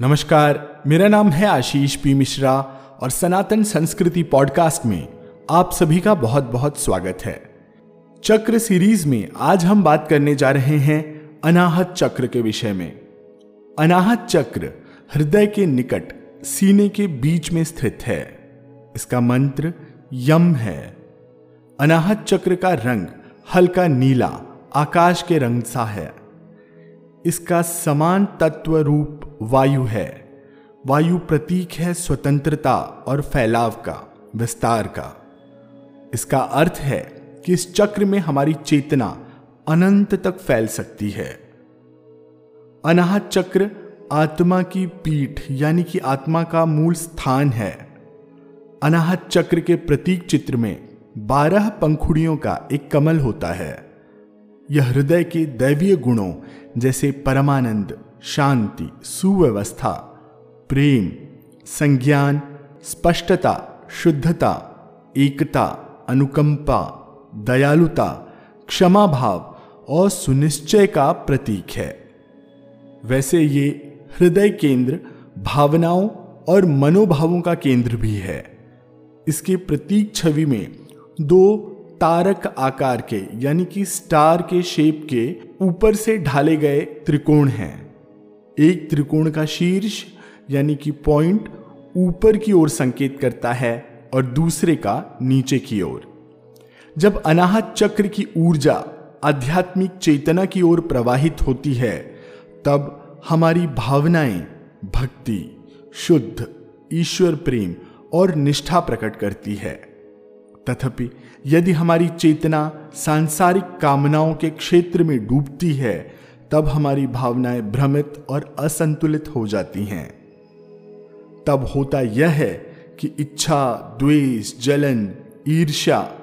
नमस्कार, मेरा नाम है आशीष पी मिश्रा और सनातन संस्कृति पॉडकास्ट में आप सभी का बहुत बहुत स्वागत है। चक्र सीरीज़ में आज हम बात करने जा रहे हैं अनाहत चक्र के विषय में। अनाहत चक्र हृदय के निकट सीने के बीच में स्थित है। इसका मंत्र यम है। अनाहत चक्र का रंग हल्का नीला, आकाश के रंग सा है। इसका समान तत्व रूप वायु है। वायु प्रतीक है स्वतंत्रता और फैलाव का, विस्तार का। इसका अर्थ है कि इस चक्र में हमारी चेतना अनंत तक फैल सकती है। अनाहत चक्र आत्मा की पीठ, यानी कि आत्मा का मूल स्थान है। अनाहत चक्र के प्रतीक चित्र में बारह पंखुड़ियों का एक कमल होता है। यह हृदय के दैवीय गुणों जैसे परमानंद शांति, सुव्यवस्था, प्रेम, संज्ञान, स्पष्टता, शुद्धता, एकता, अनुकंपा, दयालुता क्षमा भाव और सुनिश्चय का प्रतीक है। वैसे ये हृदय केंद्र भावनाओं और मनोभावों का केंद्र भी है। इसके प्रतीक छवि में दो तारक आकार के, यानी कि स्टार के शेप के, ऊपर से ढाले गए त्रिकोण हैं। एक त्रिकोण का शीर्ष, यानी कि पॉइंट ऊपर की ओर संकेत करता है और दूसरे का नीचे की ओर। जब अनाहत चक्र की ऊर्जा आध्यात्मिक चेतना की ओर प्रवाहित होती है, तब हमारी भावनाएँ भक्ति, शुद्ध, ईश्वर प्रेम और निष्ठा प्रकट करती है। तथापि, यदि हमारी चेतना सांसारिक कामनाओं के क्षेत्र में डूबती है तब हमारी भावनाएँ भ्रमित और असंतुलित हो जाती हैं। तब होता यह है कि इच्छा, द्वेष, जलन, ईर्ष्या,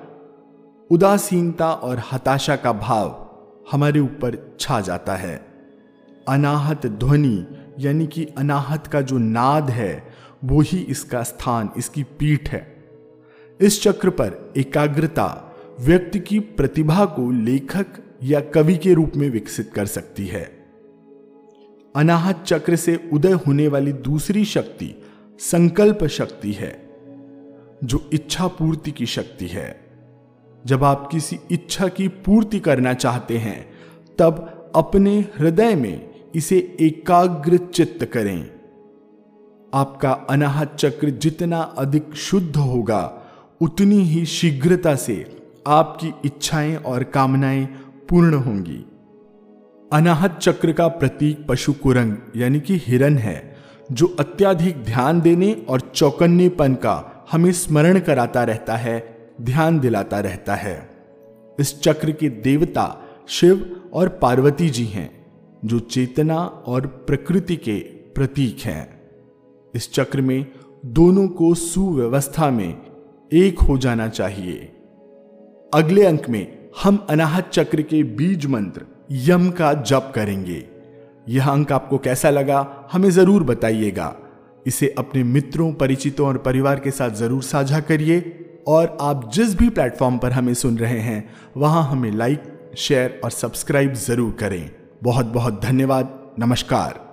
उदासीनता और हताशा का भाव हमारे ऊपर छा जाता है। अनाहत ध्वनि यानी कि अनाहत का जो नाद है, वो ही इसका स्थान, इसकी पीठ है। इस चक्र पर एकाग्रता व्यक्ति की प्रतिभा को लेखक या कवि के रूप में विकसित कर सकती है। अनाहत चक्र से उदय होने वाली दूसरी शक्ति, संकल्प शक्ति है, जो इच्छा पूर्ति की शक्ति है। जब आप किसी इच्छा की पूर्ति करना चाहते हैं, तब अपने हृदय में इसे एकाग्र चित्त करें। आपका अनाहत चक्र जितना अधिक शुद्ध होगा, उतनी ही शीघ्रता से आपकी इच्छाएँ और कामनाएँ पूर्ण होंगी। अनाहत चक्र का प्रतीक पशु कुरंग, यानी कि हिरन है, जो अत्याधिक ध्यान देने और चौकन्नेपन का हमें स्मरण कराता रहता है, ध्यान दिलाता रहता है। इस चक्र के देवता शिव और पार्वती जी हैं, जो चेतना और प्रकृति के प्रतीक हैं। इस चक्र में दोनों को सुव्यवस्था में एक हो जाना चाहिए। अगले अंक में हम अनाहत चक्र के बीज मंत्र, यम का जप करेंगे। यह अंक आपको कैसा लगा, हमें ज़रूर बताइएगा। इसे अपने मित्रों, परिचितों और परिवार के साथ ज़रूर साझा करिए और आप जिस भी प्लेटफॉर्म पर हमें सुन रहे हैं, वहाँ हमें लाइक, शेयर और सब्सक्राइब ज़रूर करें। बहुत बहुत धन्यवाद। नमस्कार।